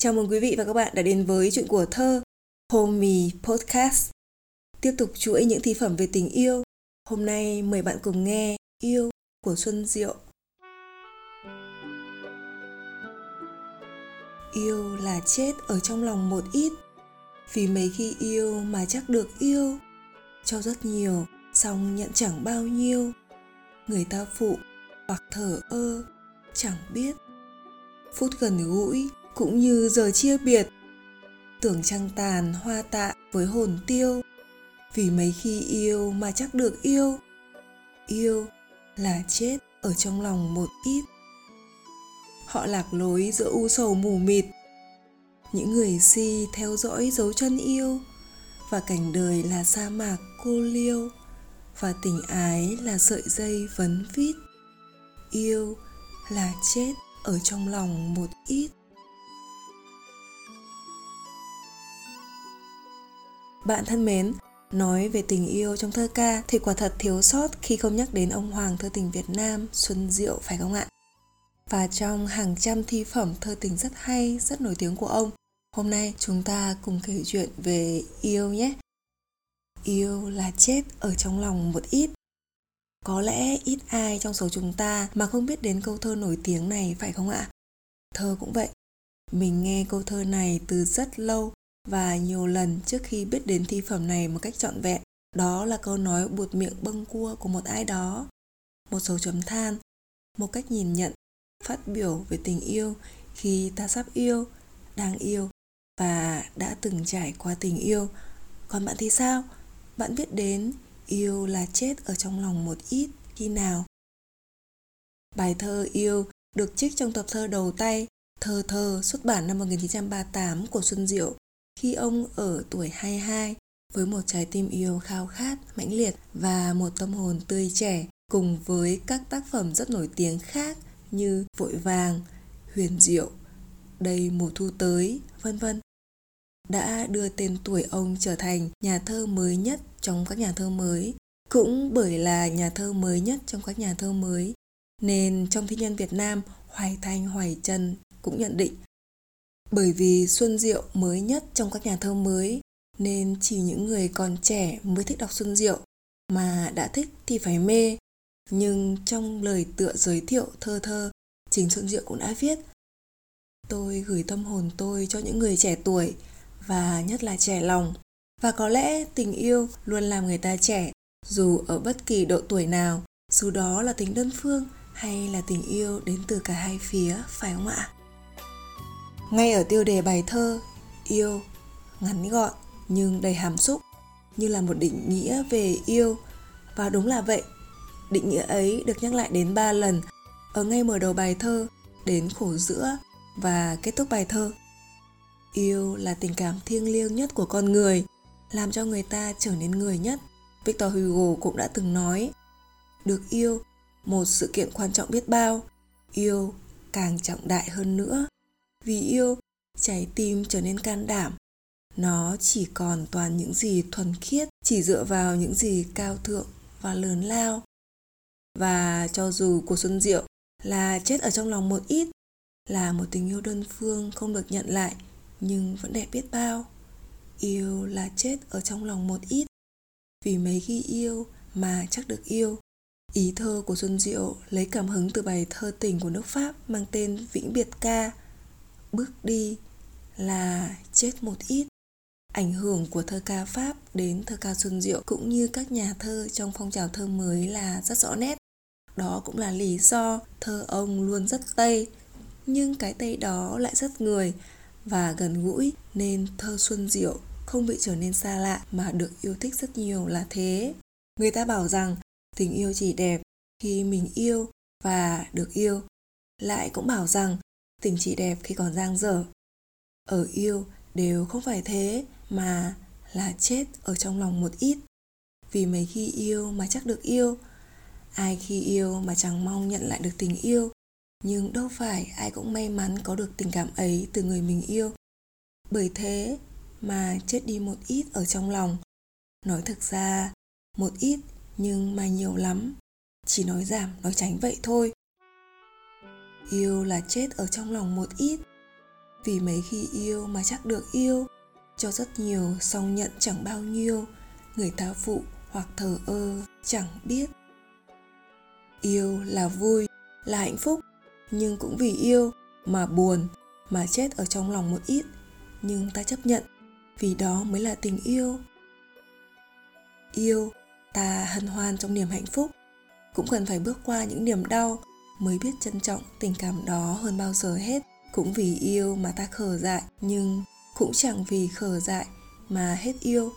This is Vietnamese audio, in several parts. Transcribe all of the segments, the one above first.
Chào mừng quý vị và các bạn đã đến với chuyện của thơ Homey Podcast. Tiếp tục chuỗi những thi phẩm về tình yêu. Hôm nay mời bạn cùng nghe Yêu của Xuân Diệu. Yêu là chết ở trong lòng một ít Vì mấy khi yêu mà chắc được yêu Cho rất nhiều, xong nhận chẳng bao nhiêu Người ta phụ hoặc thở ơ, chẳng biết Phút gần gũi cũng như giờ chia biệt. Tưởng trăng tàn hoa tạ với hồn tiêu, vì mấy khi yêu mà chắc được yêu. Yêu là chết ở trong lòng một ít. Họ lạc lối giữa u sầu mù mịt. Những người si theo dõi dấu chân yêu, và cảnh đời là sa mạc cô liêu, và tình ái là sợi dây vấn vít. Yêu là chết ở trong lòng một ít. Bạn thân mến, nói về tình yêu trong thơ ca thì quả thật thiếu sót khi không nhắc đến ông hoàng thơ tình Việt Nam Xuân Diệu phải không ạ? Và trong hàng trăm thi phẩm thơ tình rất hay, rất nổi tiếng của ông, hôm nay chúng ta cùng kể chuyện về yêu nhé. Yêu là chết ở trong lòng một ít. Có lẽ ít ai trong số chúng ta mà không biết đến câu thơ nổi tiếng này phải không ạ? Thơ cũng vậy. Mình nghe câu thơ này từ rất lâu và nhiều lần trước khi biết đến thi phẩm này một cách trọn vẹn. Đó là câu nói buột miệng bâng cua của một ai đó. Một dấu chấm than, một cách nhìn nhận, phát biểu về tình yêu khi ta sắp yêu, đang yêu và đã từng trải qua tình yêu. Còn bạn thì sao? Bạn biết đến yêu là chết ở trong lòng một ít khi nào? Bài thơ yêu được trích trong tập thơ đầu tay, Thơ thơ xuất bản năm 1938 của Xuân Diệu khi ông ở tuổi 22 với một trái tim yêu khao khát, mãnh liệt và một tâm hồn tươi trẻ cùng với các tác phẩm rất nổi tiếng khác như Vội vàng, Huyền diệu, Đây mùa thu tới, vân vân đã đưa tên tuổi ông trở thành nhà thơ mới nhất trong các nhà thơ mới. Cũng bởi là nhà thơ mới nhất trong các nhà thơ mới, nên trong thi nhân Việt Nam, Hoài Thanh Hoài Trân cũng nhận định bởi vì Xuân Diệu mới nhất trong các nhà thơ mới nên chỉ những người còn trẻ mới thích đọc Xuân Diệu mà đã thích thì phải mê. Nhưng trong lời tựa giới thiệu thơ thơ, chính Xuân Diệu cũng đã viết Tôi gửi tâm hồn tôi cho những người trẻ tuổi và nhất là trẻ lòng. Và có lẽ tình yêu luôn làm người ta trẻ dù ở bất kỳ độ tuổi nào, dù đó là tình đơn phương hay là tình yêu đến từ cả hai phía, phải không ạ? Ngay ở tiêu đề bài thơ yêu, ngắn gọn nhưng đầy hàm xúc, như là một định nghĩa về yêu. Và đúng là vậy, định nghĩa ấy được nhắc lại đến ba lần ở ngay mở đầu bài thơ, đến khổ giữa và kết thúc bài thơ. Yêu là tình cảm thiêng liêng nhất của con người, làm cho người ta trở nên người nhất. Victor hugo cũng đã từng nói, được yêu, một sự kiện quan trọng biết bao, yêu càng trọng đại hơn nữa vì yêu, trái tim trở nên can đảm. Nó chỉ còn toàn những gì thuần khiết, chỉ dựa vào những gì cao thượng và lớn lao. Và cho dù của xuân diệu là chết ở trong lòng một ít, là một tình yêu đơn phương không được nhận lại, nhưng vẫn đẹp biết bao. Yêu là chết ở trong lòng một ít. Vì mấy khi yêu mà chắc được yêu, ý thơ của xuân diệu lấy cảm hứng từ bài thơ tình của nước pháp mang tên vĩnh biệt ca bước đi là chết một ít. Ảnh hưởng của thơ ca pháp đến thơ ca xuân diệu cũng như các nhà thơ trong phong trào thơ mới là rất rõ nét. Đó cũng là lý do thơ ông luôn rất tây, nhưng cái tây đó lại rất người và gần gũi, nên thơ xuân diệu không bị trở nên xa lạ mà được yêu thích rất nhiều là thế. Người ta bảo rằng tình yêu chỉ đẹp khi mình yêu và được yêu. Lại cũng bảo rằng tình chị đẹp khi còn giang dở. Ở yêu đều không phải thế, mà là chết ở trong lòng một ít. Vì mấy khi yêu mà chắc được yêu, ai khi yêu mà chẳng mong nhận lại được tình yêu. Nhưng đâu phải ai cũng may mắn có được tình cảm ấy từ người mình yêu. Bởi thế mà chết đi một ít ở trong lòng. Nói thực ra, một ít nhưng mà nhiều lắm. Chỉ nói giảm, nói tránh vậy thôi yêu là chết ở trong lòng một ít. Vì mấy khi yêu mà chắc được yêu, cho rất nhiều song nhận chẳng bao nhiêu, người ta phụ hoặc thờ ơ, chẳng biết. Yêu là vui, là hạnh phúc, nhưng cũng vì yêu mà buồn, mà chết ở trong lòng một ít, nhưng ta chấp nhận, vì đó mới là tình yêu. Yêu, ta hân hoan trong niềm hạnh phúc, cũng cần phải bước qua những niềm đau mới biết trân trọng tình cảm đó hơn bao giờ hết. Cũng vì yêu mà ta khờ dại, nhưng cũng chẳng vì khờ dại mà hết yêu.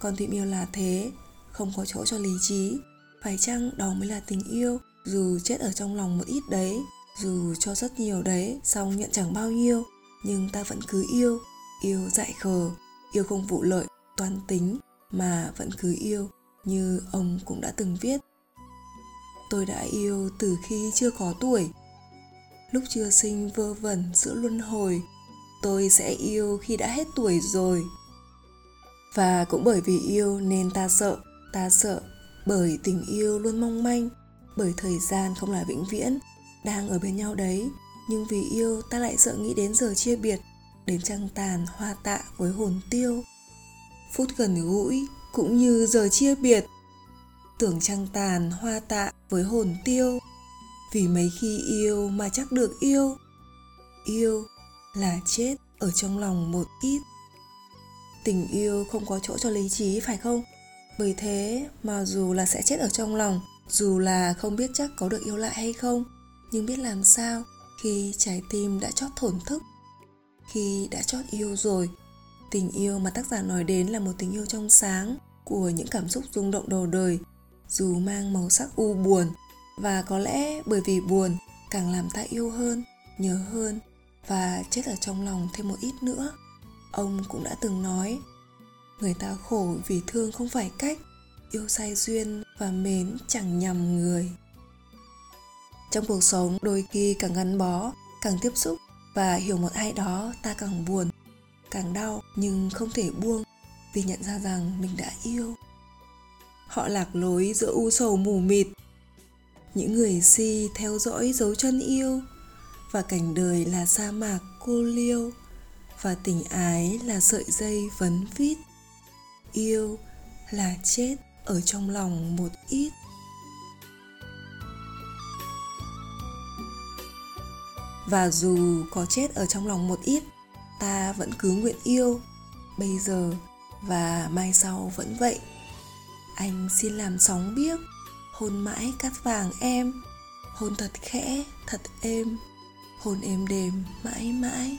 Con tim yêu là thế, không có chỗ cho lý trí. Phải chăng đó mới là tình yêu? Dù chết ở trong lòng một ít đấy, dù cho rất nhiều đấy xong nhận chẳng bao nhiêu. Nhưng ta vẫn cứ yêu yêu dại khờ, yêu không vụ lợi, toan tính mà vẫn cứ yêu. Như ông cũng đã từng viết tôi đã yêu từ khi chưa có tuổi. Lúc chưa sinh vơ vẩn giữa luân hồi, tôi sẽ yêu khi đã hết tuổi rồi. Và cũng bởi vì yêu nên ta sợ ta sợ bởi tình yêu luôn mong manh, bởi thời gian không là vĩnh viễn, đang ở bên nhau đấy. Nhưng vì yêu, ta lại sợ nghĩ đến giờ chia biệt, đến trăng tàn hoa tạ với hồn tiêu. Phút gần gũi cũng như giờ chia biệt tưởng trăng tàn, hoa tạ với hồn tiêu. Vì mấy khi yêu mà chắc được yêu. Yêu là chết ở trong lòng một ít. Tình yêu không có chỗ cho lý trí, phải không? Bởi thế mà dù là sẽ chết ở trong lòng, dù là không biết chắc có được yêu lại hay không, nhưng biết làm sao khi trái tim đã chót thổn thức, khi đã chót yêu rồi. Tình yêu mà tác giả nói đến là một tình yêu trong sáng của những cảm xúc rung động đầu đời dù mang màu sắc u buồn và có lẽ bởi vì buồn càng làm ta yêu hơn, nhớ hơn và chết ở trong lòng thêm một ít nữa. Ông cũng đã từng nói, người ta khổ vì thương không phải cách yêu sai duyên và mến chẳng nhầm người. Trong cuộc sống, đôi khi càng gắn bó, càng tiếp xúc và hiểu một ai đó, ta càng buồn, càng đau nhưng không thể buông vì nhận ra rằng mình đã yêu họ lạc lối giữa u sầu mù mịt. Những người si theo dõi dấu chân yêu, và cảnh đời là sa mạc cô liêu, và tình ái là sợi dây vấn vít. Yêu là chết ở trong lòng một ít. Và dù có chết ở trong lòng một ít, ta vẫn cứ nguyện yêu, bây giờ và mai sau vẫn vậy anh xin làm sóng biếc. Hôn mãi cắt vàng em. Hôn thật khẽ, thật êm. Hôn êm đềm mãi mãi.